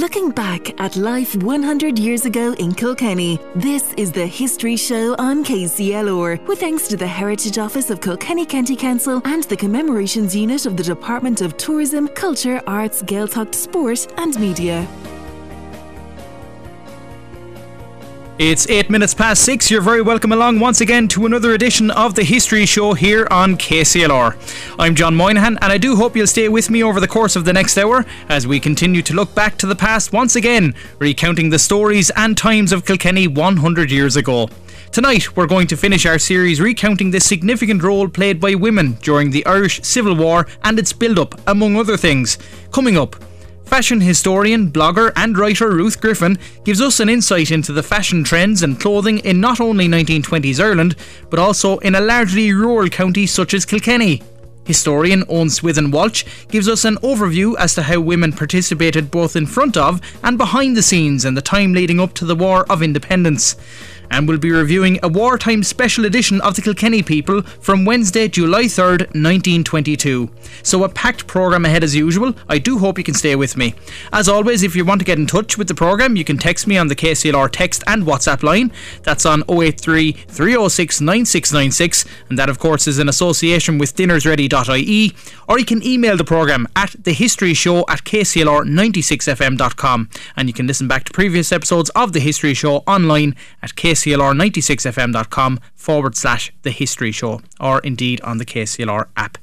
Looking back at life 100 years ago in Kilkenny, this is the History Show on KCLR, with thanks to the Heritage Office of Kilkenny County Council and the Commemorations Unit of the Department of Tourism, Culture, Arts, Gaeltacht, Sport and Media. It's eight minutes past six. You're very welcome along once again to another edition of the History Show here on KCLR. I'm John Moynihan, and I do hope you'll stay with me over the course of the next hour as we continue to look back to the past once again, recounting the stories and times of Kilkenny 100 years ago. Tonight, we're going to finish our series recounting the significant role played by women during the Irish Civil War and its build up, among other things. Coming up, Fashion historian, blogger, and writer Ruth Griffin gives us an insight into the fashion trends and clothing in not only 1920s Ireland, but also in a largely rural county such as Kilkenny. Historian Eoin Swithin Walsh gives us an overview as to how women participated both in front of and behind the scenes in the time leading up to the War of Independence and we'll be reviewing a wartime special edition of the Kilkenny People from Wednesday, July 3rd, 1922. So, a packed programme ahead as usual. I do hope you can stay with me. As always, if you want to get in touch with the programme, you can text me on the KCLR text and WhatsApp line. That's on 083 306 9696, and that, of course, is in association with dinnersready.ie. Or you can email the programme at thehistoryshow at kclr96fm.com, and you can listen back to previous episodes of The History Show online at KCLR kclr96fm.com forward slash the history show, or indeed on the KCLR app.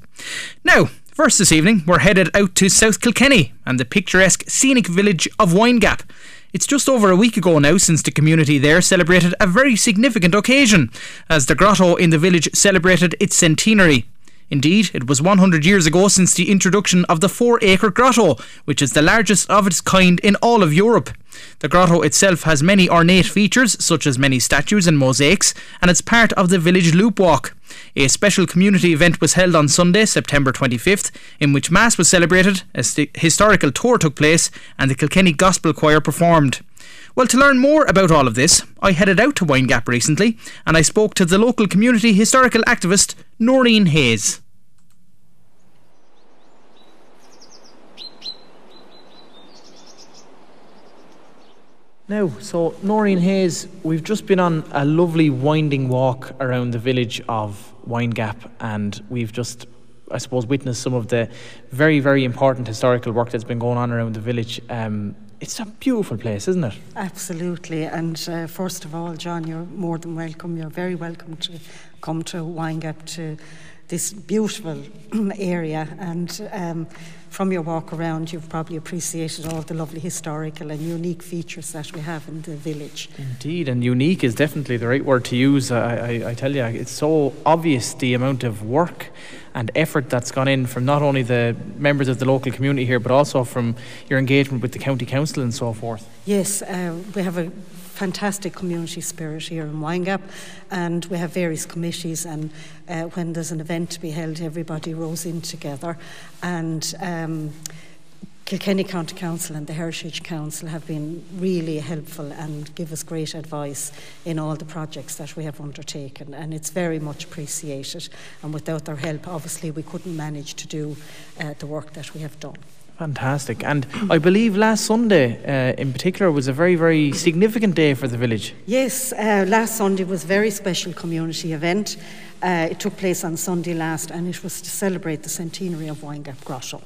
Now, first this evening, we're headed out to South Kilkenny and the picturesque scenic village of Windgap. It's just over a week ago now since the community there celebrated a very significant occasion, as the grotto in the village celebrated its centenary. Indeed, it was 100 years ago since the introduction of the four acre grotto, which is the largest of its kind in all of Europe. The grotto itself has many ornate features, such as many statues and mosaics, and it's part of the village loop walk. A special community event was held on Sunday, September 25th, in which Mass was celebrated, a st- historical tour took place, and the Kilkenny Gospel Choir performed. Well, to learn more about all of this, I headed out to Windgap recently and I spoke to the local community historical activist Noreen Hayes. Now, so Noreen Hayes, we've just been on a lovely winding walk around the village of Windgap, and we've just, I suppose, witnessed some of the very, very important historical work that's been going on around the village. Um, it's a beautiful place, isn't it? Absolutely. And uh, first of all, John, you're more than welcome. You're very welcome to come to Windgap to this beautiful area. And um, from your walk around, you've probably appreciated all the lovely historical and unique features that we have in the village. Indeed, and unique is definitely the right word to use. I, I, I tell you, it's so obvious the amount of work and effort that's gone in from not only the members of the local community here, but also from your engagement with the county council and so forth. Yes, uh, we have a fantastic community spirit here in Windgap, and we have various committees. And uh, when there's an event to be held, everybody rows in together. And um, Kilkenny County Council and the Heritage Council have been really helpful and give us great advice in all the projects that we have undertaken, and it's very much appreciated. And without their help, obviously, we couldn't manage to do uh, the work that we have done. Fantastic. And I believe last Sunday, uh, in particular, was a very, very significant day for the village. Yes, uh, last Sunday was a very special community event. Uh, it took place on Sunday last, and it was to celebrate the centenary of Windgap Grotto.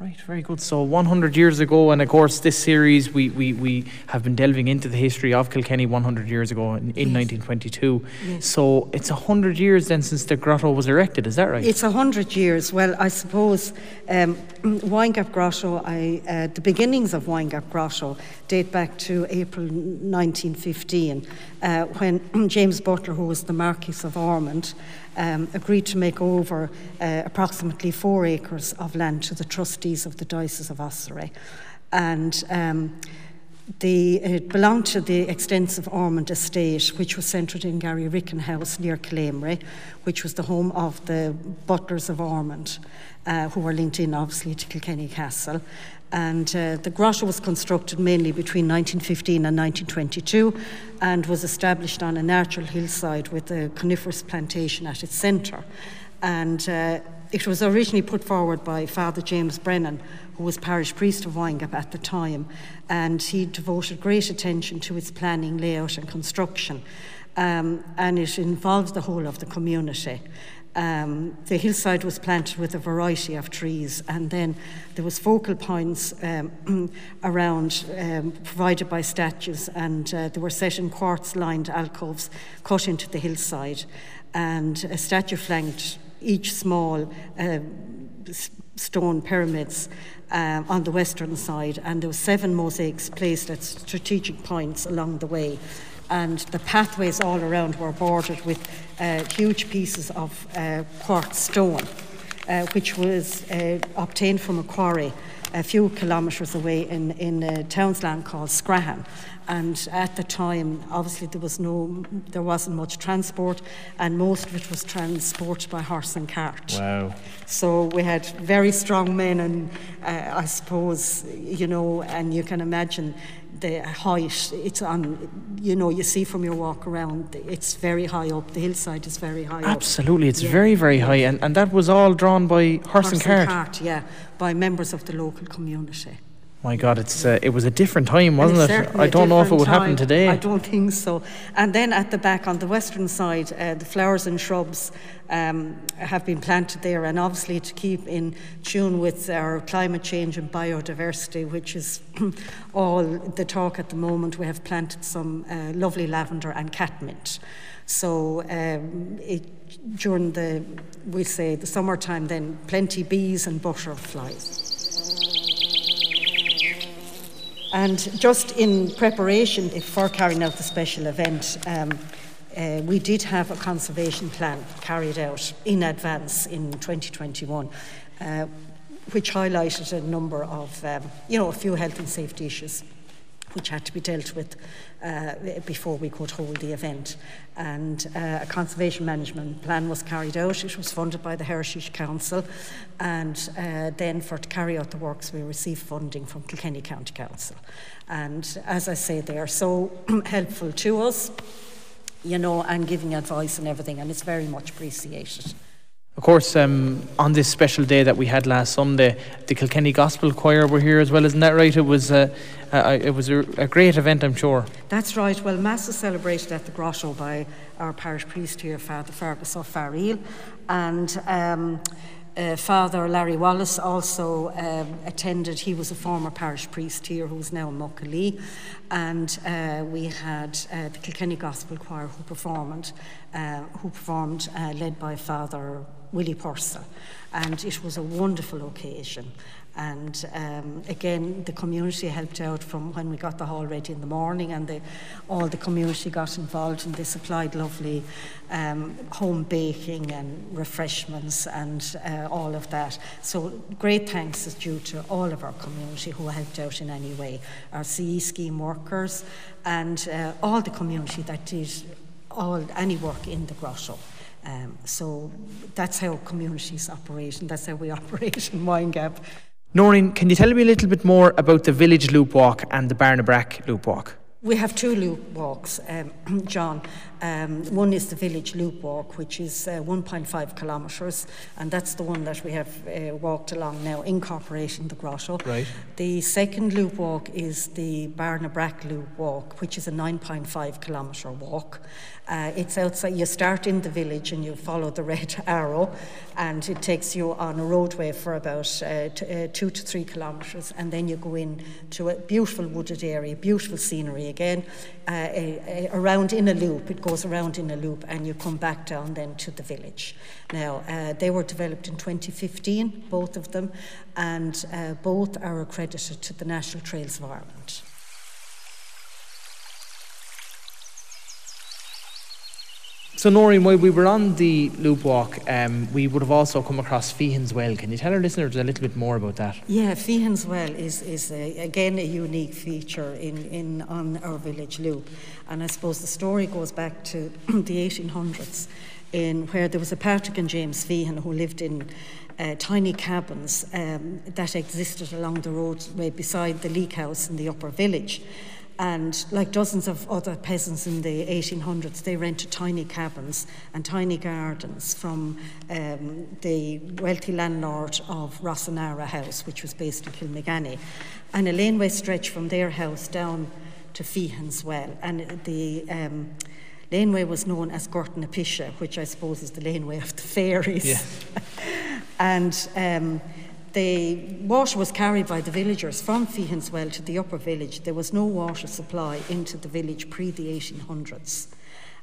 Right, very good. So 100 years ago, and of course, this series we, we, we have been delving into the history of Kilkenny 100 years ago in, in yes. 1922. Yes. So it's 100 years then since the grotto was erected, is that right? It's 100 years. Well, I suppose um, Windgap Grotto, I, uh, the beginnings of Windgap Grotto date back to April 1915 uh, when James Butler, who was the Marquis of Ormond, um, agreed to make over uh, approximately four acres of land to the trustees of the Diocese of Ossory. And um, the, it belonged to the extensive Ormond estate, which was centred in Garryricken House near Claymore, which was the home of the Butlers of Ormond, uh, who were linked in obviously to Kilkenny Castle. And uh, the grotto was constructed mainly between 1915 and 1922 and was established on a natural hillside with a coniferous plantation at its centre. And uh, it was originally put forward by Father James Brennan, who was parish priest of Windgap at the time, and he devoted great attention to its planning, layout, and construction. Um, and it involved the whole of the community. Um, the hillside was planted with a variety of trees, and then there was focal points um, around um, provided by statues, and uh, they were set in quartz-lined alcoves cut into the hillside, and a statue flanked each small uh, stone pyramids um, on the western side, and there were seven mosaics placed at strategic points along the way and the pathways all around were bordered with uh, huge pieces of uh, quartz stone, uh, which was uh, obtained from a quarry a few kilometres away in, in a townsland called Scrahan. And at the time, obviously, there was no, there wasn't much transport, and most of it was transported by horse and cart. Wow! So we had very strong men, and uh, I suppose you know, and you can imagine the height, it's on, you know, you see from your walk around, it's very high up. The hillside is very high up. Absolutely, up. it's yeah. very, very high. And, and that was all drawn by horse, horse and cart? And cart, yeah, by members of the local community. My God, it's uh, it was a different time, wasn't it? I don't know if it would time. happen today. I don't think so. And then at the back on the western side, uh, the flowers and shrubs um, have been planted there, and obviously to keep in tune with our climate change and biodiversity, which is all the talk at the moment. We have planted some uh, lovely lavender and catmint. So um, it, during the, we say the summertime, then plenty bees and butterflies. And just in preparation for carrying out the special event, um, uh, we did have a conservation plan carried out in advance in 2021, uh, which highlighted a number of, um, you know, a few health and safety issues which had to be dealt with uh, before we could hold the event. And uh, a conservation management plan was carried out. It was funded by the Heritage Council. And uh, then for to carry out the works, we received funding from Kilkenny County Council. And as I say, they are so helpful to us, you know, and giving advice and everything. And it's very much appreciated. Of course, um, on this special day that we had last Sunday, the Kilkenny Gospel Choir were here as well, isn't that right? It was, uh, uh, it was a, a, great event, I'm sure. That's right. Well, Mass was celebrated at the Grotto by our parish priest here, Father Fergus O'Farrell, and um, uh, Father Larry Wallace also um, attended. He was a former parish priest here who's now in Muckalee. And uh, we had uh, the Kilkenny Gospel Choir who performed, uh, who performed uh, led by Father Willie Purcell. And it was a wonderful occasion. And um, again, the community helped out from when we got the hall ready in the morning, and the, all the community got involved, and they supplied lovely um, home baking and refreshments and uh, all of that. So, great thanks is due to all of our community who helped out in any way our CE scheme workers and uh, all the community that did all any work in the grotto. Um, so that's how communities operate, and that's how we operate in Windgap. Noreen, can you tell me a little bit more about the Village Loop Walk and the Barnabrack Loop Walk? We have two loop walks, um, John. Um, one is the village loop walk, which is uh, 1.5 kilometres, and that's the one that we have uh, walked along now, incorporating the grotto. Right. The second loop walk is the Barnabrack loop walk, which is a 9.5 kilometre walk. Uh, it's outside, you start in the village and you follow the red arrow, and it takes you on a roadway for about uh, t- uh, two to three kilometres, and then you go in to a beautiful wooded area, beautiful scenery again, uh, around in a loop. It goes around in a loop and you come back down then to the village. Now, uh, they were developed in 2015, both of them, and uh, both are accredited to the National Trails of Ireland. So, Noreen, while we were on the loop walk, um, we would have also come across Feehan's Well. Can you tell our listeners a little bit more about that? Yeah, Feehan's Well is, is a, again a unique feature in, in on our village loop. And I suppose the story goes back to the 1800s, in where there was a Patrick and James Feehan who lived in uh, tiny cabins um, that existed along the roadway beside the League House in the upper village. And like dozens of other peasants in the 1800s, they rented tiny cabins and tiny gardens from um, the wealthy landlord of Rossenarra House, which was based in Kilmoganny. And a laneway stretched from their house down to Feehan's Well. And the um, laneway was known as Gortna Pisha, which I suppose is the laneway of the fairies. Yeah. and um, the water was carried by the villagers from Feehanswell to the upper village. There was no water supply into the village pre the 1800s.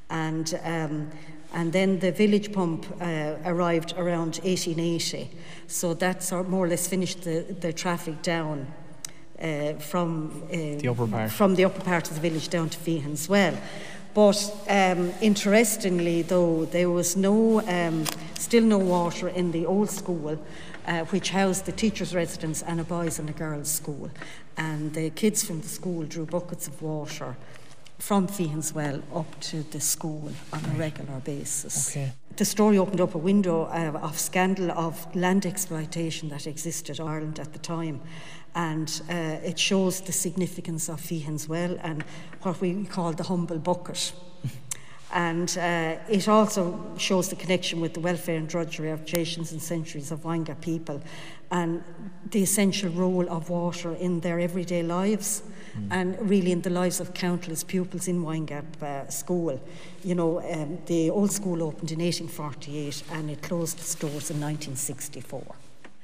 And, um, and then the village pump uh, arrived around 1880. So that sort more or less finished the, the traffic down uh, from, uh, the upper part. from the upper part of the village down to Feehanswell. But um, interestingly, though, there was no, um, still no water in the old school uh, which housed the teachers' residence and a boys' and a girls' school. And the kids from the school drew buckets of water from Feehanswell up to the school on a regular basis. Okay. The story opened up a window uh, of scandal of land exploitation that existed in Ireland at the time. And uh, it shows the significance of Feehanswell and what we call the humble bucket. And uh, it also shows the connection with the welfare and drudgery of generations and centuries of Wanga people and the essential role of water in their everyday lives mm. and really in the lives of countless pupils in Windgap uh, School. You know, um, the old school opened in 1848 and it closed its doors in 1964.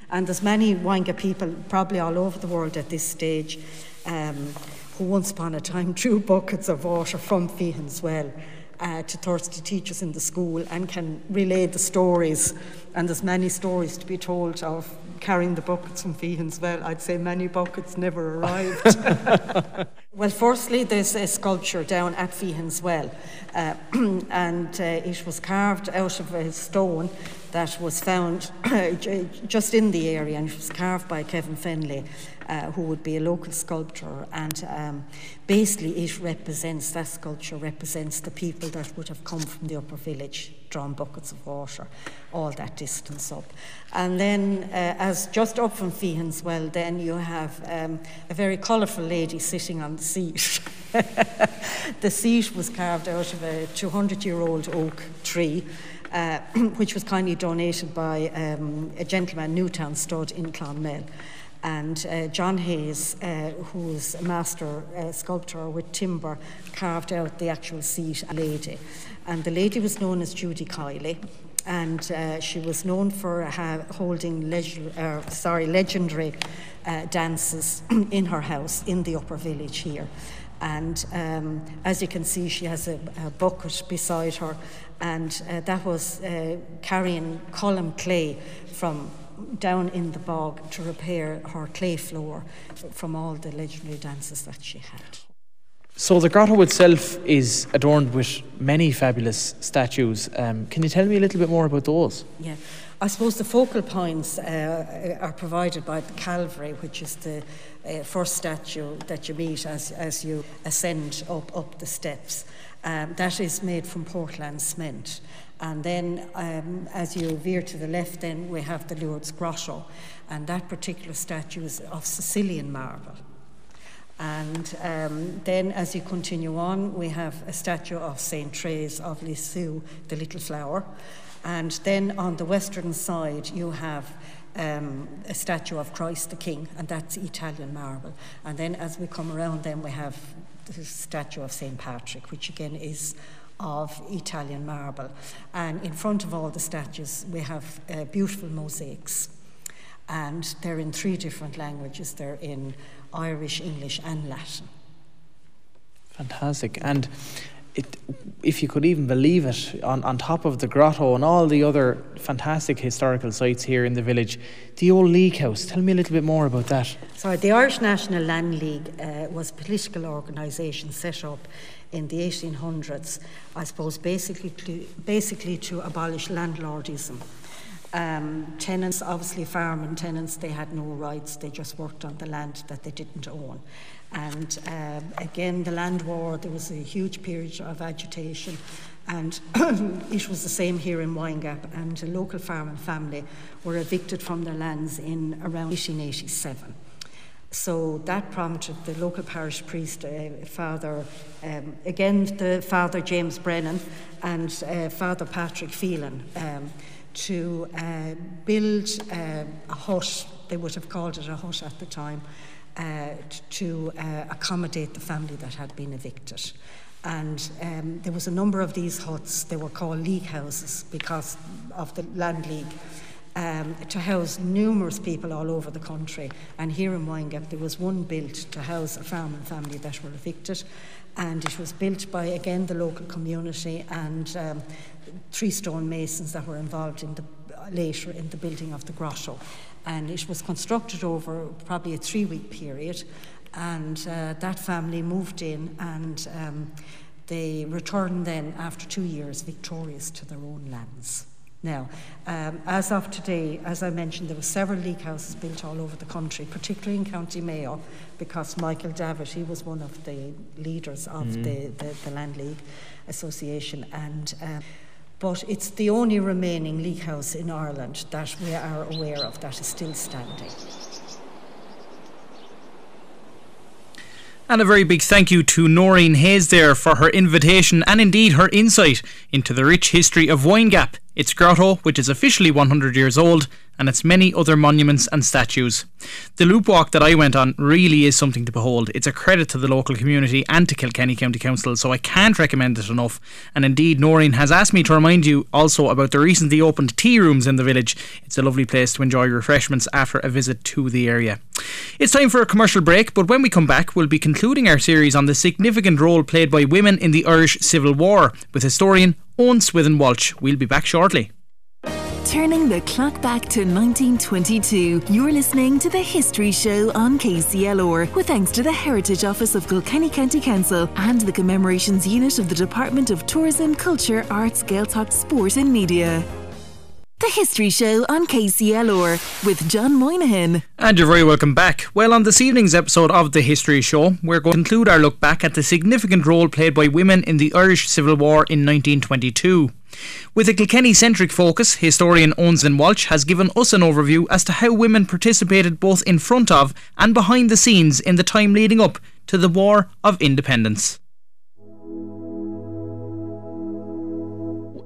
And there's many Wanga people, probably all over the world at this stage, um, who once upon a time drew buckets of water from Feehan's well uh, to thirsty teachers in the school and can relay the stories. And there's many stories to be told of carrying the buckets from Feehan's well. I'd say many buckets never arrived. well, firstly, there's a sculpture down at Feehan's well, uh, and uh, it was carved out of a stone that was found just in the area, and it was carved by Kevin Fenley uh, who would be a local sculptor. And um, basically, it represents, that sculpture represents the people that would have come from the upper village, drawn buckets of water, all that distance up. And then, uh, as just up from Feehan's well, then you have um, a very colourful lady sitting on the seat. the seat was carved out of a 200 year old oak tree. Uh, which was kindly donated by um, a gentleman, Newtown Stud in Clonmel and uh, John Hayes, uh, who's a master uh, sculptor with timber, carved out the actual seat a lady. And the lady was known as Judy Kiley, and uh, she was known for holding leg- sorry, legendary uh, dances in her house in the upper village here. And um, as you can see, she has a, a bucket beside her, and uh, that was carrying column clay from down in the bog to repair her clay floor from all the legendary dances that she had. So the grotto itself is adorned with many fabulous statues. Um, can you tell me a little bit more about those? Yeah, I suppose the focal points uh, are provided by the Calvary, which is the uh, first statue that you meet as, as you ascend up, up the steps. Um, that is made from Portland cement. And then um, as you veer to the left, then we have the Lourdes Grotto. And that particular statue is of Sicilian marble. And um, then as you continue on, we have a statue of St. Therese of Lisieux, the little flower. And then on the western side, you have um, a statue of Christ the King, and that's Italian marble. And then as we come around, then we have the statue of St. Patrick, which again is of Italian marble. And in front of all the statues, we have uh, beautiful mosaics. And they're in three different languages they're in Irish, English, and Latin. Fantastic. And it, if you could even believe it, on, on top of the grotto and all the other fantastic historical sites here in the village, the old League House. Tell me a little bit more about that. Sorry, the Irish National Land League uh, was a political organisation set up in the 1800s, I suppose, basically to, basically to abolish landlordism. Um, tenants, obviously farming tenants, they had no rights, they just worked on the land that they didn't own. And uh, again, the land war, there was a huge period of agitation, and it was the same here in Windgap. And a local farming family were evicted from their lands in around 1887. So that prompted the local parish priest, uh, Father, um, again, the Father James Brennan and uh, Father Patrick Phelan, um, to uh, build uh, a hut, they would have called it a hut at the time, uh, to uh, accommodate the family that had been evicted. And um, there was a number of these huts, they were called league houses because of the land league um, to house numerous people all over the country. And here in Windgap, there was one built to house a farming family that were evicted. And it was built by, again, the local community and um, three stone masons that were involved in the, later in the building of the grotto. And it was constructed over probably a three week period. And uh, that family moved in and um, they returned then, after two years, victorious to their own lands. Now, um, as of today, as I mentioned, there were several league houses built all over the country, particularly in County Mayo, because Michael Davitt, he was one of the leaders of mm. the, the, the, Land League Association. And um, but it's the only remaining league house in Ireland that we are aware of that is still standing. And a very big thank you to Noreen Hayes there for her invitation and indeed her insight into the rich history of Windgap, its grotto, which is officially 100 years old, and its many other monuments and statues. The loop walk that I went on really is something to behold. It's a credit to the local community and to Kilkenny County Council, so I can't recommend it enough. And indeed, Noreen has asked me to remind you also about the recently opened tea rooms in the village. It's a lovely place to enjoy refreshments after a visit to the area. It's time for a commercial break, but when we come back, we'll be concluding our series on the significant role played by women in the Irish Civil War with historian Eoin Swithin Walsh. We'll be back shortly. Turning the clock back to 1922, you're listening to the History Show on KCLR with thanks to the Heritage Office of Kilkenny County Council and the Commemorations Unit of the Department of Tourism, Culture, Arts, Gaeltacht, Sport and Media. The History Show on KCLR with John Moynihan. And you're very welcome back. Well, on this evening's episode of The History Show, we're going to conclude our look back at the significant role played by women in the Irish Civil War in 1922. With a Kilkenny centric focus, historian Eoin Walsh has given us an overview as to how women participated both in front of and behind the scenes in the time leading up to the War of Independence.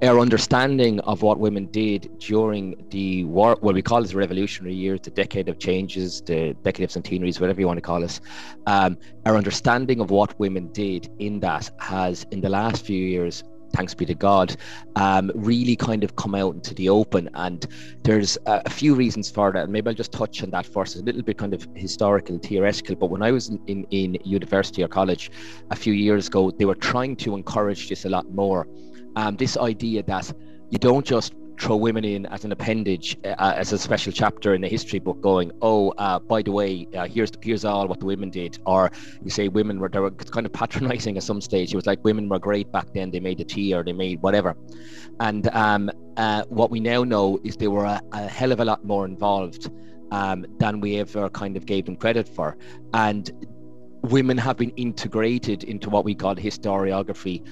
our understanding of what women did during the war, what we call it the revolutionary years, the decade of changes, the decade of centenaries, whatever you want to call it, um, our understanding of what women did in that has, in the last few years, thanks be to God, um, really kind of come out into the open. And there's a, a, few reasons for that. And maybe I'll just touch on that first. It's a little bit kind of historical, theoretical. But when I was in, in, university or college a few years ago, they were trying to encourage this a lot more um, this idea that you don't just throw women in as an appendage uh, as a special chapter in the history book going oh uh, by the way uh, here's here's all what the women did. Or you say women were were kind of patronizing at some stage. It was like women were great back then. They made the tea or they made whatever. And um, uh, what we now know is they were a, a hell of a lot more involved um, than we ever kind of gave them credit for. And women have been integrated into what we call historiography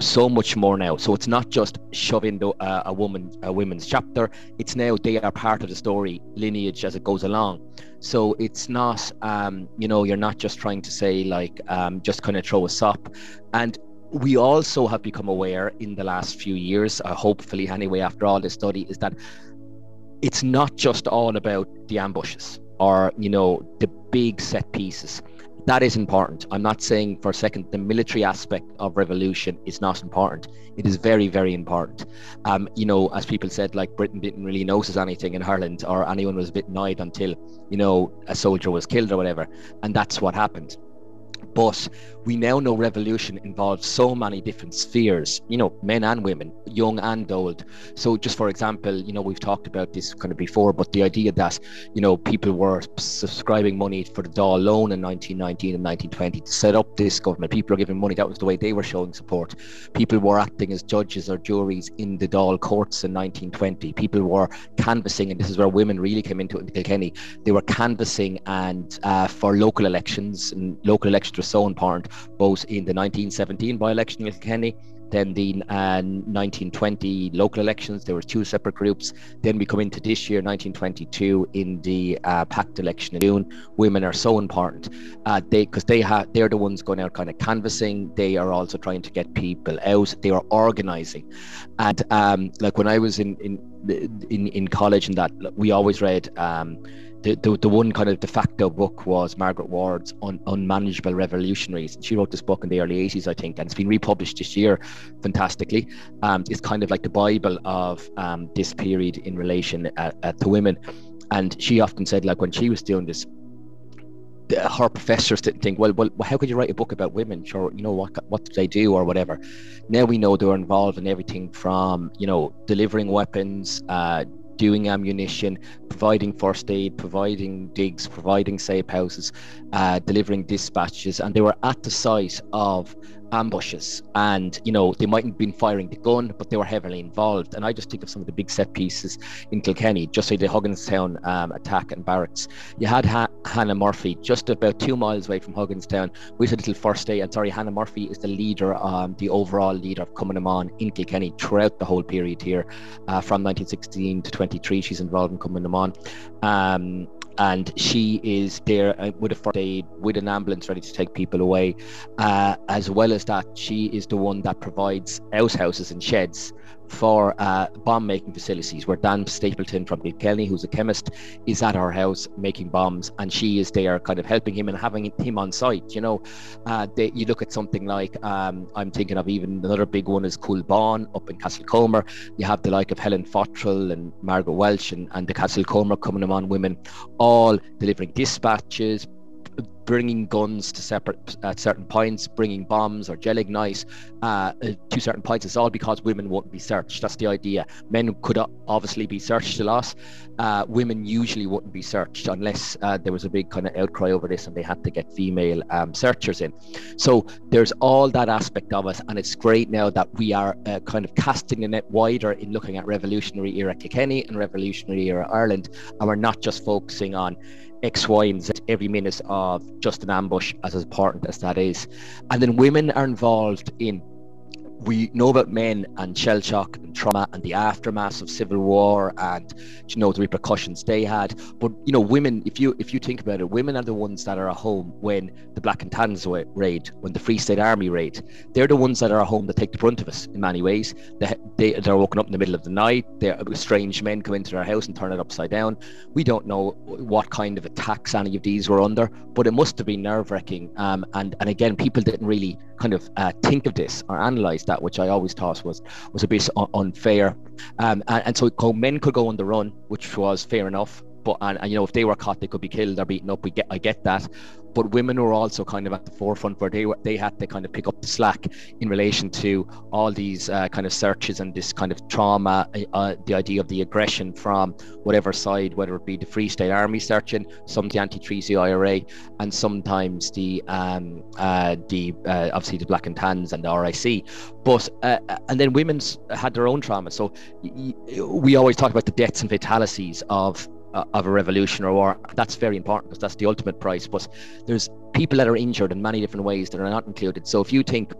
so much more now. So it's not just shoving the, uh, a woman a women's chapter. It's now they are part of the story lineage as it goes along. So it's not um, you know you're not just trying to say like um, just kind of throw a sop. And we also have become aware in the last few years, uh, hopefully anyway, after all this study, is that it's not just all about the ambushes or you know the big set pieces that is important. I'm not saying for a second the military aspect of revolution is not important. It is very, very important. Um, you know, as people said, like Britain didn't really notice anything in Ireland, or anyone was a bit annoyed until you know a soldier was killed or whatever, and that's what happened. But we now know revolution involves so many different spheres, you know, men and women, young and old. So, just for example, you know, we've talked about this kind of before, but the idea that, you know, people were subscribing money for the Dáil loan in 1919 and 1920 to set up this government, people are giving money. That was the way they were showing support. People were acting as judges or juries in the Dáil courts in 1920. People were canvassing, and this is where women really came into it in Kilkenny. They were canvassing and uh, for local elections, and local elections were so important both in the 1917 by election in Kilkenny then the uh, 1920 local elections, there were two separate groups. Then we come into this year, 1922, in the uh, pact election in June. Women are so important. Uh, they because they have they're the ones going out kind of canvassing. They are also trying to get people out. They are organising, and um, like when I was in in in, in college and that we always read. Um, the, the, the, one kind of de facto book was Margaret Ward's Un, Unmanageable Revolutionaries. She wrote this book in the early 80s, I think, and it's been republished this year fantastically. Um, it's kind of like the Bible of um, this period in relation uh, uh, to women. And she often said, like, when she was doing this, her professors didn't think, well, well, how could you write a book about women? Sure, you know what what do they do or whatever. Now we know they were involved in everything from you know delivering weapons, uh, doing ammunition, providing first aid, providing digs, providing safe houses, uh, delivering dispatches, and they were at the site of ambushes. And you know they mightn't have been firing the gun but they were heavily involved. And i just think of some of the big set pieces in kilkenny just say the hugginstown um, attack and barracks. You had ha- hannah murphy just about two miles away from hugginstown with a little first aid. And sorry hannah murphy is the leader um, the overall leader of Cumann in kilkenny throughout the whole period here uh, from 1916 to 23 she's involved in Cumann um, and she is there uh, with a first aid, with an ambulance ready to take people away. Uh, as well as that, she is the one that provides outhouses and sheds for uh, bomb making facilities where Dan Stapleton from Kilkenny, who's a chemist, is at our house making bombs and she is there kind of helping him and having him on site. You know, uh, they, you look at something like um, I'm thinking of even another big one is Coolbawn up in Castlecomer. You have the like of Helen Fottrell and Margaret Welsh and, and the Castlecomer Cumann women all delivering dispatches, bringing guns to separate at certain points, bringing bombs or gelignite uh, to certain points. It's all because women won't be searched. That's the idea. Men could obviously be searched a lot. Uh, women usually wouldn't be searched unless uh, there was a big kind of outcry over this and they had to get female um, searchers in. So there's all that aspect of it, and it's great now that we are uh, kind of casting the net wider in looking at revolutionary era Kilkenny and revolutionary era Ireland, and we're not just focusing on X, Y, and Z every minute of just an ambush, as important as that is. And then women are involved in we know about men and shell shock and trauma and the aftermath of civil war and you know the repercussions they had. But you know women if you if you think about it women are the ones that are at home when the black and tans raid when the free state army raid. They're the ones that are at home that take the brunt of us in many ways. They, they, they're woken up in the middle of the night. They're strange men come into their house and turn it upside down. We don't know what kind of attacks any of these were under but it must have been nerve-wracking. Um, and and again people didn't really kind of uh, think of this or analyze that, which I always thought was was a bit unfair. Um, and, and so men could go on the run, which was fair enough. But and, and, you know if they were caught, they could be killed or beaten up. We get I get that, but women were also kind of at the forefront where they were they had to kind of pick up the slack in relation to all these uh, kind of searches and this kind of trauma uh, uh, the idea of the aggression from whatever side whether it be the Free State Army searching some the anti-treaty IRA and sometimes the um, uh, the uh, obviously the black and tans and the RIC but uh, and then women's had their own trauma. So we always talk about the deaths and fatalities of uh, of a revolution or war. That's very important because that's the ultimate price. But there's people that are injured in many different ways that are not included. So if you think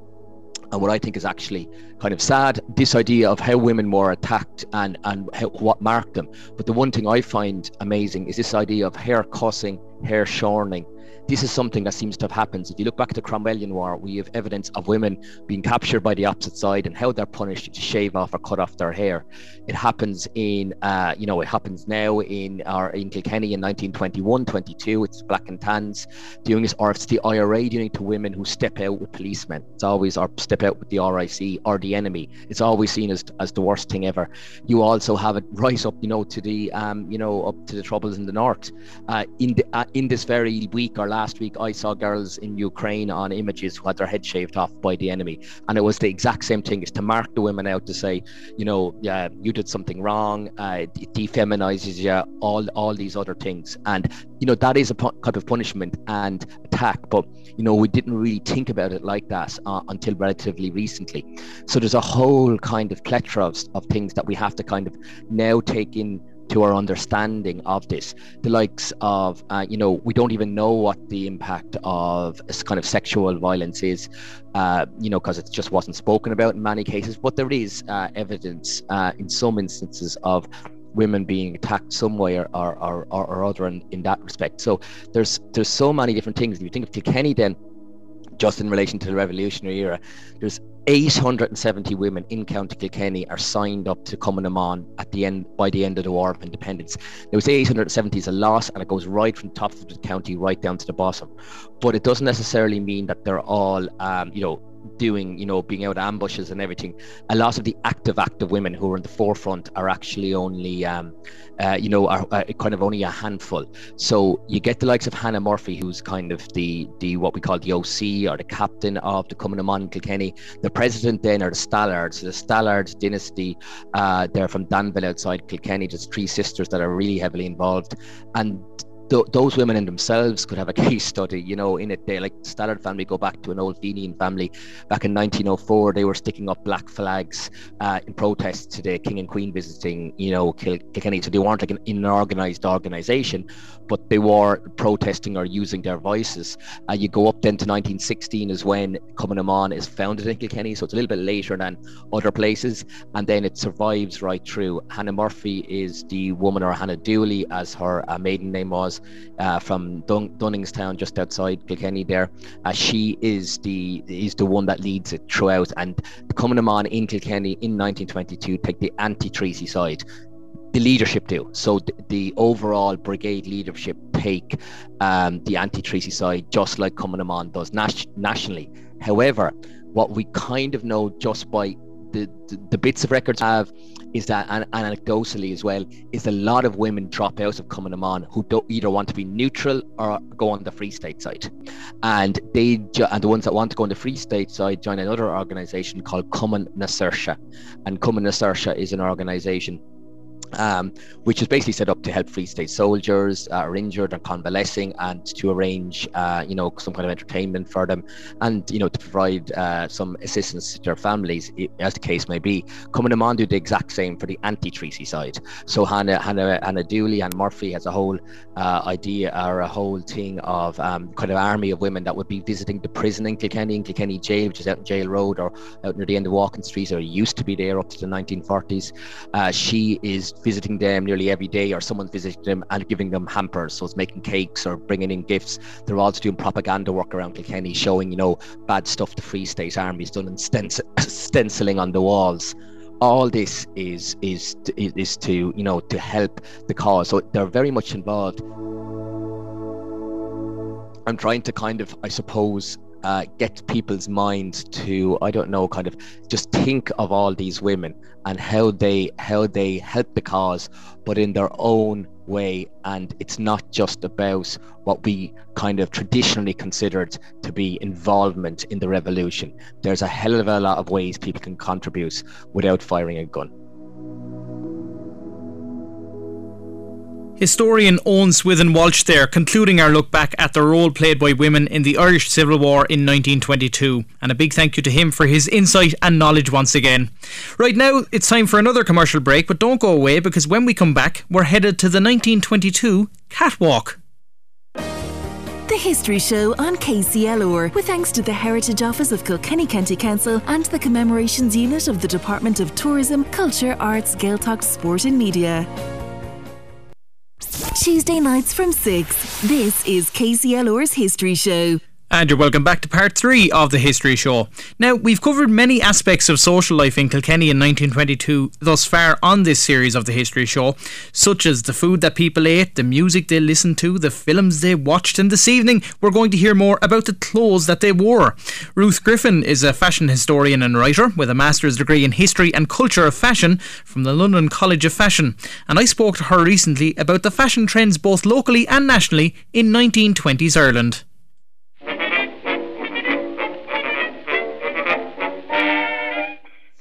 and what I think is actually kind of sad, this idea of how women were attacked and and how, what marked them. But the one thing I find amazing is this idea of hair cussing, hair shorning, this is something that seems to have happened. If you look back at the Cromwellian War, we have evidence of women being captured by the opposite side and how they're punished to shave off or cut off their hair. It happens in, uh, you know, it happens now in our in Kilkenny in 1921, 22. It's black and tans doing this, or it's the IRA doing it to women who step out with policemen. It's always or step out with the RIC or the enemy. It's always seen as as the worst thing ever. You also have it right up, you know, to the um, you know, up to the troubles in the north. Uh, in the uh, in this very week or last week, I saw girls in Ukraine on images who had their head shaved off by the enemy, and it was the exact same thing. Is to mark the women out to say, you know, yeah, you did something wrong. Uh, it defeminizes you. All all these other things, and you know that is a kind of punishment and attack. But you know, we didn't really think about it like that uh, until relatively recently. So there's a whole kind of plethora of, of things that we have to kind of now take in to our understanding of this. The likes of, uh, you know, we don't even know what the impact of this kind of sexual violence is, uh, you know, because it just wasn't spoken about in many cases. But there is uh, evidence uh, in some instances of women being attacked some way or, or, or, or other in, in that respect. So there's there's so many different things. If you think of Kilkenny, then just in relation to the revolutionary era, there's 870 women in County Kilkenny are signed up to Cumann at the end by the end of the War of Independence. Now, say 870 is a lot, and it goes right from top of the county right down to the bottom. But it doesn't necessarily mean that they're all, um, you know, doing, you know, being out ambushes and everything. A lot of the active, active women who are in the forefront are actually only, um, uh, you know, are, kind of only a handful. So you get the likes of Hannah Murphy, who's kind of the the what we call the OC or the captain of the Cumann in Kilkenny. The president then are the Stallards, the Stallards dynasty. Uh, they're from Danville outside Kilkenny. There's three sisters that are really heavily involved, and th- those women in themselves could have a case study, you know, in it. They like the Stallard family go back to an old Fenian family. Back in 1904, they were sticking up black flags uh, in protest to the king and queen visiting, you know, Kil- Kilkenny. So they weren't like an, an organized organization, but they were protesting or using their voices. Uh, you go up then to 1916 is when Cumann is founded in Kilkenny, so it's a little bit later than other places, and then it survives right through. Hannah Murphy is the woman, or Hannah Dooley, as her uh, maiden name was, uh, from Dun- Dunningstown, just outside Kilkenny. There, uh, she is the is the one that leads it throughout, and Cumann in Kilkenny in 1922 take the anti-treaty side the leadership do. So the, the overall brigade leadership take um, the anti-treaty side, just like Cumann does nas- nationally. However, what we kind of know just by the, the, bits of records have is that, and, anecdotally as well, is a lot of women drop out of Cumann who don't either want to be neutral or go on the Free State side, and they and the ones that want to go on the Free State side join another organisation called Cumann na and Cumann na is an organisation um, which is basically set up to help Free State soldiers uh, are injured and convalescing, and to arrange, uh, you know, some kind of entertainment for them, and you know, to provide uh, some assistance to their families, as the case may be. Cumann do the exact same for the anti-treaty side. So Hannah, Hannah, Hannah Dooley and Murphy has a whole uh, idea or a whole thing of um, kind of army of women that would be visiting the prison in Kilkenny, in Kilkenny Jail, which is out in Jail Road or out near the end of Walkin Street, or used to be there up to the 1940s. Uh, she is visiting them nearly every day, or someone's visiting them and giving them hampers. So it's making cakes or bringing in gifts. They're also doing propaganda work around Kilkenny, showing you know bad stuff the Free State Army's done and stenciling on the walls. All this is is is to you know to help the cause. So they're very much involved. I'm trying to kind of, I suppose, uh, get people's minds to I don't know kind of just think of all these women and how they how they help the cause but in their own way. And it's not just about what we kind of traditionally considered to be involvement in the revolution. There's a hell of a lot of ways people can contribute without firing a gun Historian Eoin Swithin Walsh there, concluding our look back at the role played by women in the Irish Civil War in 1922. And a big thank you to him for his insight and knowledge once again. Right now, it's time for another commercial break, but don't go away because when we come back, we're headed to the 1922 Catwalk. The History Show on KCLR, with thanks to the Heritage Office of Kilkenny County Council and the Commemorations Unit of the Department of Tourism, Culture, Arts, Gaeltacht, Sport and Media. Tuesday nights from 6. This is KCLR's History Show. And you're welcome back to part three of the History Show. Now, we've covered many aspects of social life in Kilkenny in 1922 thus far on this series of the History Show, such as the food that people ate, the music they listened to, the films they watched, and this evening we're going to hear more about the clothes that they wore. Ruth Griffin is a fashion historian and writer with a master's degree in history and culture of fashion from the London College of Fashion, and I spoke to her recently about the fashion trends both locally and nationally in 1920s Ireland.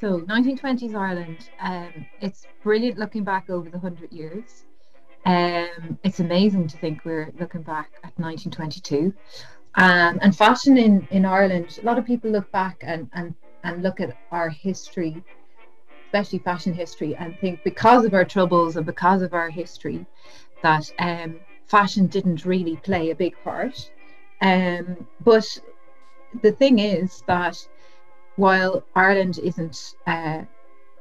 So 1920s Ireland, um, it's brilliant looking back over the hundred years. Um, it's amazing to think we're looking back at 1922. Um, and fashion in, in Ireland, a lot of people look back and, and, and look at our history especially fashion history, and think because of our troubles and because of our history, that um, fashion didn't really play a big part. Um, but the thing is that while Ireland isn't uh,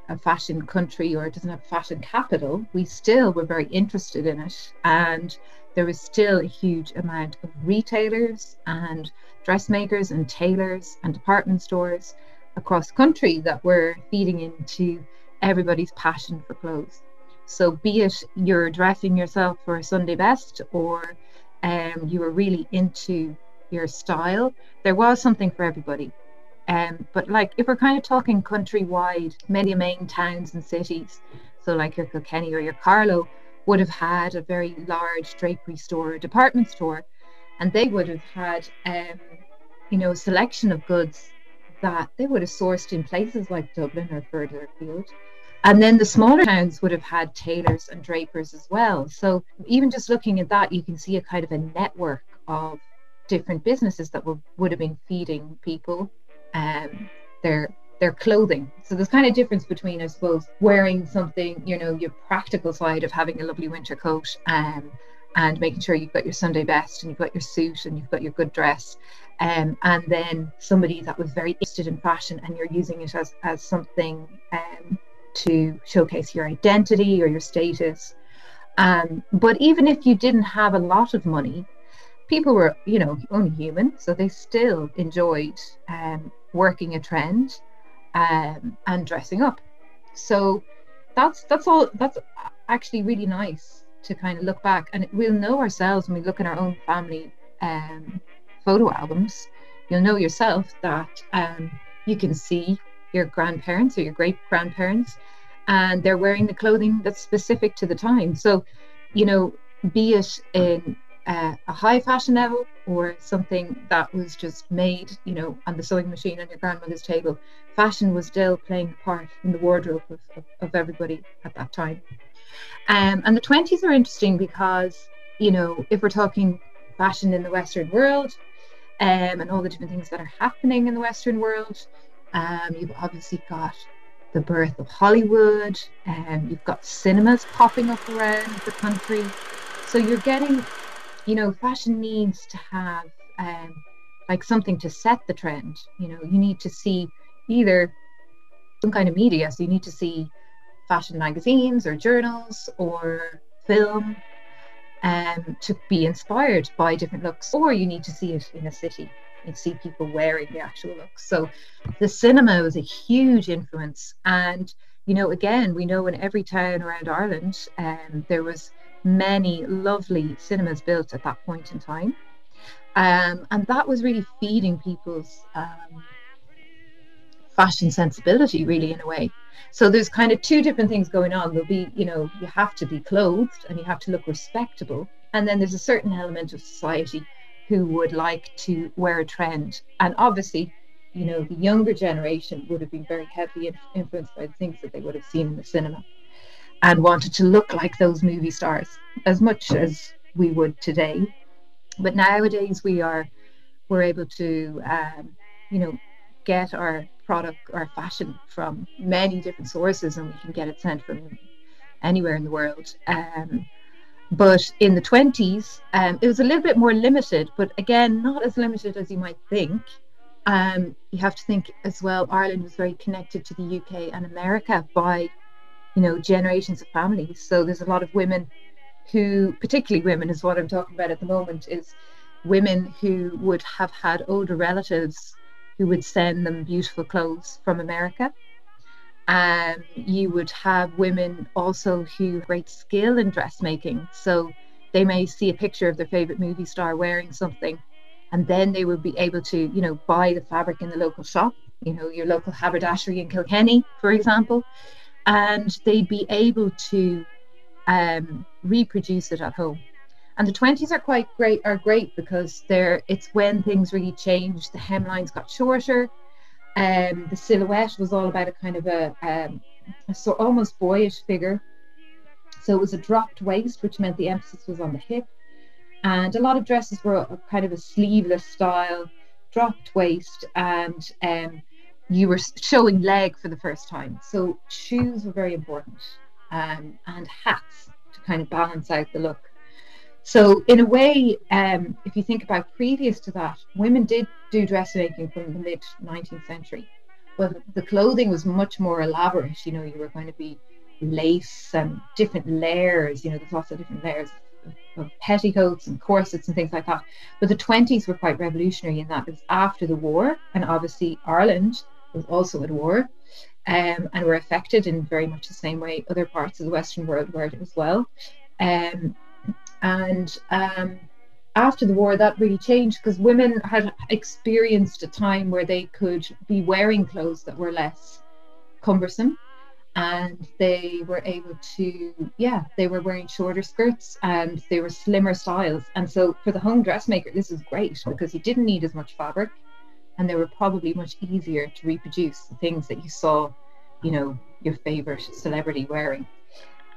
a fashion country or doesn't have a fashion capital, we still were very interested in it. And there was still a huge amount of retailers and dressmakers and tailors and department stores across country that were feeding into everybody's passion for clothes. So, be it you're dressing yourself for a Sunday best or um, you were really into your style, there was something for everybody. Um, but like if we're kind of talking countrywide, many main towns and cities, so like your Kilkenny or your Carlow would have had a very large drapery store or department store, and they would have had um, you know a selection of goods that they would have sourced in places like Dublin or further afield. And then the smaller towns would have had tailors and drapers as well. So even just looking at that, you can see a kind of a network of different businesses that were, would have been feeding people um, their their clothing. So there's kind of difference between, I suppose, wearing something, you know, your practical side of having a lovely winter coat um, and making sure you've got your Sunday best and you've got your suit and you've got your good dress. Um, and then somebody that was very interested in fashion and you're using it as, as something um, to showcase your identity or your status. Um, but even if you didn't have a lot of money, people were, you know, only human, so they still enjoyed um, working a trend um, and dressing up. So that's that's all. That's actually really nice to kind of look back, and we'll know ourselves when we look in our own family um, photo albums. You'll know yourself that um, you can see your grandparents or your great grandparents, and they're wearing the clothing that's specific to the time. So, you know, be it in uh, a high fashion level or something that was just made, you know, on the sewing machine on your grandmother's table. Fashion was still playing a part in the wardrobe of, of, of everybody at that time. Um, and the 20s are interesting because, you know, if we're talking fashion in the Western world um, and all the different things that are happening in the Western world, um, you've obviously got the birth of Hollywood, and um, you've got cinemas popping up around the country. So you're getting you know, fashion needs to have um, like something to set the trend. You know, you need to see either some kind of media. So you need to see fashion magazines or journals or film um, to be inspired by different looks, or you need to see it in a city and see people wearing the actual looks. So the cinema was a huge influence. And, you know, again, we know in every town around Ireland, um, there was many lovely cinemas built at that point in time. Um, and that was really feeding people's um, fashion sensibility, really, in a way. So there's kind of two different things going on. There'll be, you know, you have to be clothed and you have to look respectable. And then there's a certain element of society who would like to wear a trend. And obviously, you know, the younger generation would have been very heavily influenced by the things that they would have seen in the cinema and wanted to look like those movie stars as much as we would today. But nowadays we are we're able to um, you know get our product our fashion from many different sources and we can get it sent from anywhere in the world. Um, but in the 20s, um, it was a little bit more limited, but again, not as limited as you might think. Um, you have to think as well, Ireland was very connected to the UK and America by you know generations of families. So there's a lot of women who particularly women is what i'm talking about at the moment is women who would have had older relatives who would send them beautiful clothes from america. Um, you would have women also who have great skill in dressmaking. So they may see a picture of their favorite movie star wearing something and then they would be able to you know buy the fabric in the local shop you know your local haberdashery in kilkenny for example and they'd be able to um, reproduce it at home. And the 20s are quite great, are great because they're it's when things really changed. The hemlines got shorter, um, the silhouette was all about a kind of a, um, a so almost boyish figure. So it was a dropped waist, which meant the emphasis was on the hip. And a lot of dresses were a, kind of a sleeveless style, dropped waist, and um, you were showing leg for the first time. So shoes were very important, um, and hats to kind of balance out the look. So in a way, um, if you think about previous to that, women did do dressmaking from the mid 19th century, but the clothing was much more elaborate. You know, you were going to be lace and different layers. You know, there's lots of different layers of petticoats and corsets and things like that. But the 20s were quite revolutionary in that it was after the war, and obviously Ireland was also at war, um, and were affected in very much the same way other parts of the Western world were as well. Um, and um, after the war, that really changed because women had experienced a time where they could be wearing clothes that were less cumbersome and they were able to yeah they were wearing shorter skirts and they were slimmer styles and so for the home dressmaker this is great because you didn't need as much fabric and they were probably much easier to reproduce the things that you saw you know your favorite celebrity wearing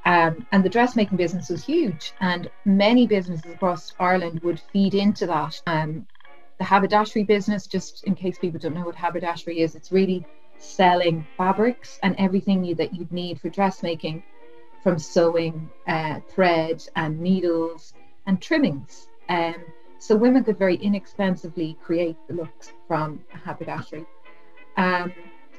um, and the dressmaking business was huge and many businesses across ireland would feed into that um, the haberdashery business just in case people don't know what haberdashery is it's really selling fabrics and everything you, that you'd need for dressmaking, from sewing, uh, thread, and needles and trimmings. Um, so women could very inexpensively create the looks from haberdashery. Um,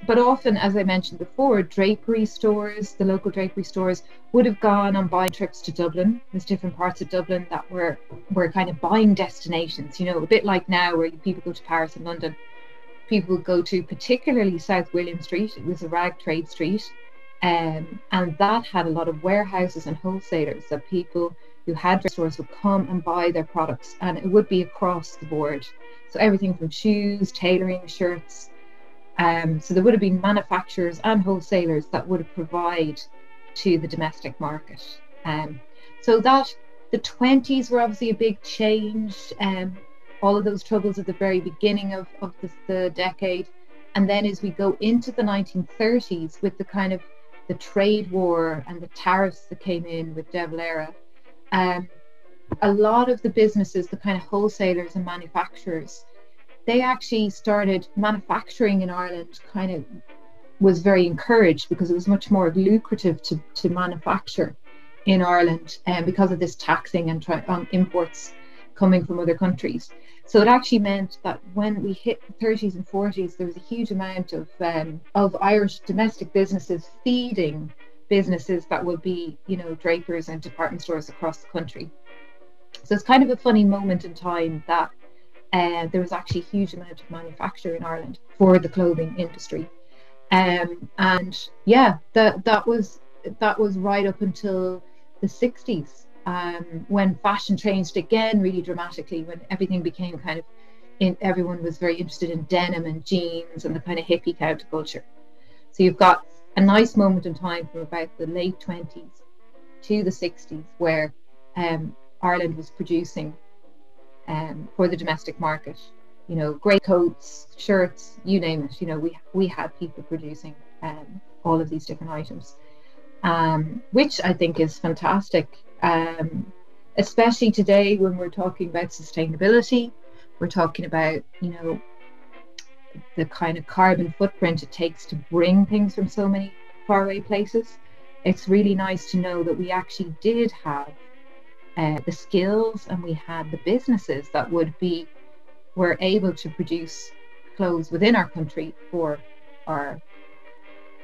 but often, as I mentioned before, drapery stores, the local drapery stores, would have gone on buying trips to Dublin. There's different parts of Dublin that were were kind of buying destinations. You know, a bit like now where people go to Paris and London people would go to, particularly South William Street. It was a rag trade street. Um, and that had a lot of warehouses and wholesalers that people who had stores would come and buy their products. And it would be across the board. So everything from shoes, tailoring, shirts. Um, so there would have been manufacturers and wholesalers that would provide to the domestic market. Um, so that the 20s were obviously a big change. Um, all of those troubles at the very beginning of, of the, the decade. And then as we go into the 1930s with the kind of the trade war and the tariffs that came in with De Valera, um, a lot of the businesses, the kind of wholesalers and manufacturers, they actually started manufacturing in Ireland kind of was very encouraged because it was much more lucrative to, to manufacture in Ireland and um, because of this taxing and on imports coming from other countries. So it actually meant that when we hit the 30s and 40s, there was a huge amount of um, of Irish domestic businesses feeding businesses that would be, you know, drapers and department stores across the country. So it's kind of a funny moment in time that uh, there was actually a huge amount of manufacture in Ireland for the clothing industry. Um, and yeah, that that was that was right up until the 60s um, when fashion changed again really dramatically, when everything became kind of, in, everyone was very interested in denim and jeans and the kind of hippie counterculture. So you've got a nice moment in time from about the late 20s to the 60s where um, Ireland was producing um, for the domestic market. You know, grey coats, shirts, you name it. You know, we we had people producing um, all of these different items, um, which I think is fantastic um, especially today when we're talking about sustainability. We're talking about, you know, the kind of carbon footprint it takes to bring things from so many faraway places. It's really nice to know that we actually did have uh, the skills and we had the businesses that would be were able to produce clothes within our country for our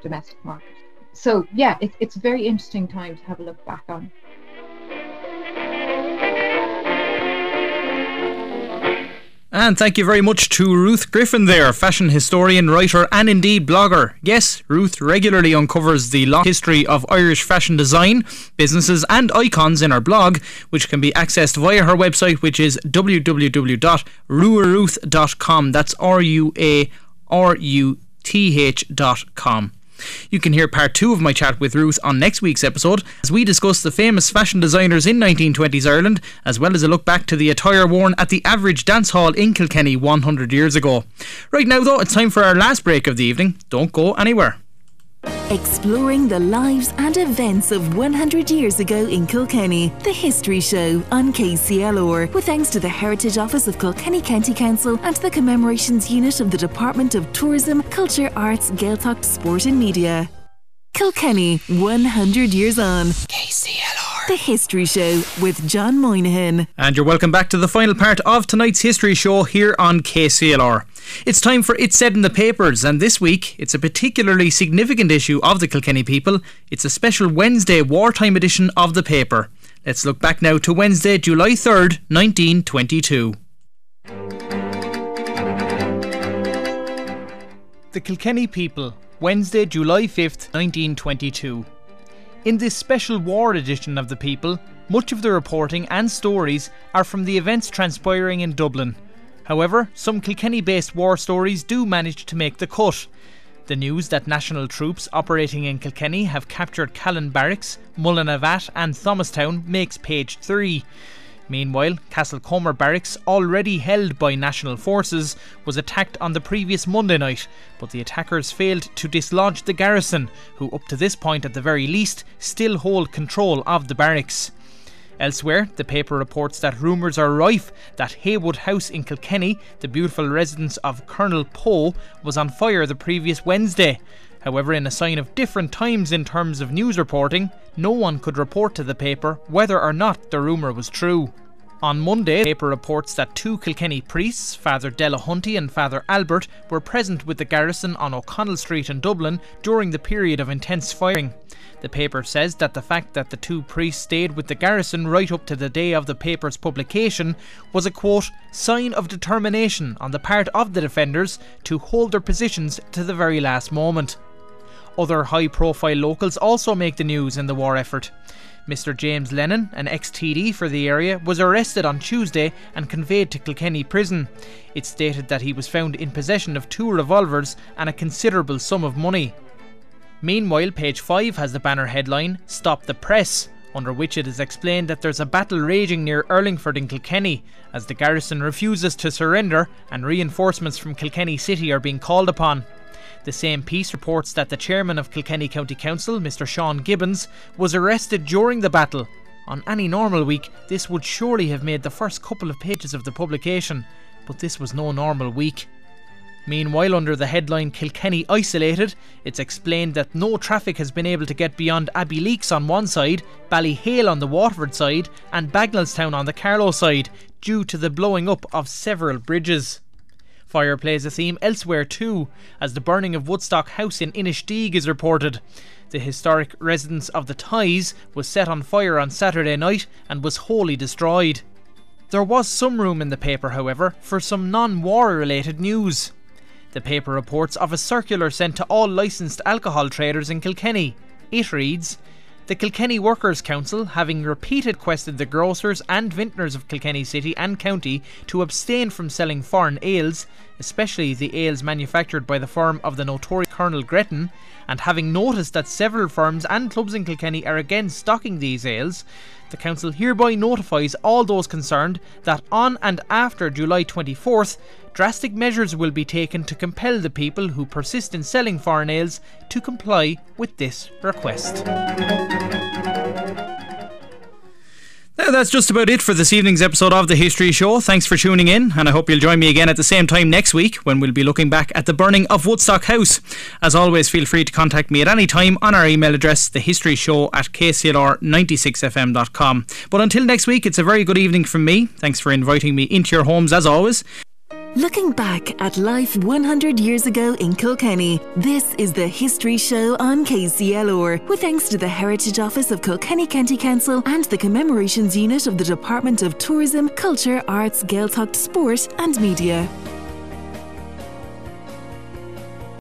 domestic market. So yeah, it, it's a very interesting time to have a look back on. And thank you very much to Ruth Griffin there, fashion historian, writer, and indeed blogger. Yes, Ruth regularly uncovers the long history of Irish fashion design, businesses, and icons in her blog, which can be accessed via her website, which is www.ruaruth.com. That's R U A R U T H.com. You can hear part two of my chat with Ruth on next week's episode as we discuss the famous fashion designers in 1920s Ireland, as well as a look back to the attire worn at the average dance hall in Kilkenny 100 years ago. Right now, though, it's time for our last break of the evening. Don't go anywhere. Exploring the lives and events of 100 years ago in Kilkenny. The History Show on KCLR, with thanks to the Heritage Office of Kilkenny County Council and the Commemorations Unit of the Department of Tourism, Culture, Arts, Gaeltacht, Sport and Media. Kilkenny, 100 years on. KCLR. The History Show with John Moynihan. And you're welcome back to the final part of tonight's History Show here on KCLR. It's time for It Said in the Papers, and this week it's a particularly significant issue of the Kilkenny People. It's a special Wednesday wartime edition of the paper. Let's look back now to Wednesday, July 3rd, 1922. The Kilkenny People, Wednesday, July 5th, 1922. In this special war edition of The People, much of the reporting and stories are from the events transpiring in Dublin. However, some Kilkenny based war stories do manage to make the cut. The news that national troops operating in Kilkenny have captured Callan Barracks, Mullinavat, and Thomastown makes page 3. Meanwhile, Castlecomer Barracks, already held by national forces, was attacked on the previous Monday night, but the attackers failed to dislodge the garrison, who, up to this point at the very least, still hold control of the barracks. Elsewhere, the paper reports that rumours are rife that Heywood House in Kilkenny, the beautiful residence of Colonel Poe, was on fire the previous Wednesday. However, in a sign of different times in terms of news reporting, no one could report to the paper whether or not the rumour was true. On Monday, the paper reports that two Kilkenny priests, Father Delahunty and Father Albert, were present with the garrison on O'Connell Street in Dublin during the period of intense firing. The paper says that the fact that the two priests stayed with the garrison right up to the day of the paper's publication was a quote, sign of determination on the part of the defenders to hold their positions to the very last moment. Other high profile locals also make the news in the war effort. Mr. James Lennon, an ex TD for the area, was arrested on Tuesday and conveyed to Kilkenny prison. It stated that he was found in possession of two revolvers and a considerable sum of money. Meanwhile, page 5 has the banner headline Stop the Press, under which it is explained that there's a battle raging near Urlingford in Kilkenny, as the garrison refuses to surrender and reinforcements from Kilkenny City are being called upon. The same piece reports that the chairman of Kilkenny County Council, Mr. Sean Gibbons, was arrested during the battle. On any normal week, this would surely have made the first couple of pages of the publication, but this was no normal week. Meanwhile, under the headline Kilkenny Isolated, it's explained that no traffic has been able to get beyond Abbeyleix on one side, Ballyhale on the Waterford side, and Bagnallstown on the Carlow side, due to the blowing up of several bridges. Fire plays a theme elsewhere too, as the burning of Woodstock House in Inistioge is reported. The historic residence of the Tighes was set on fire on Saturday night and was wholly destroyed. There was some room in the paper, however, for some non war related news. The paper reports of a circular sent to all licensed alcohol traders in Kilkenny. It reads The Kilkenny Workers' Council, having repeated quested the grocers and vintners of Kilkenny City and County to abstain from selling foreign ales, especially the ales manufactured by the firm of the notorious Colonel Gretton, and having noticed that several firms and clubs in Kilkenny are again stocking these ales, the Council hereby notifies all those concerned that on and after July 24th, drastic measures will be taken to compel the people who persist in selling foreign ales to comply with this request. That's just about it for this evening's episode of The History Show. Thanks for tuning in, and I hope you'll join me again at the same time next week when we'll be looking back at the burning of Woodstock House. As always, feel free to contact me at any time on our email address, thehistoryshow at kclr96fm.com. But until next week, it's a very good evening from me. Thanks for inviting me into your homes as always. Looking back at life 100 years ago in Kilkenny, this is the History Show on KCLR, with thanks to the Heritage Office of Kilkenny County Council and the Commemorations Unit of the Department of Tourism, Culture, Arts, Gaeltacht, Sport and Media.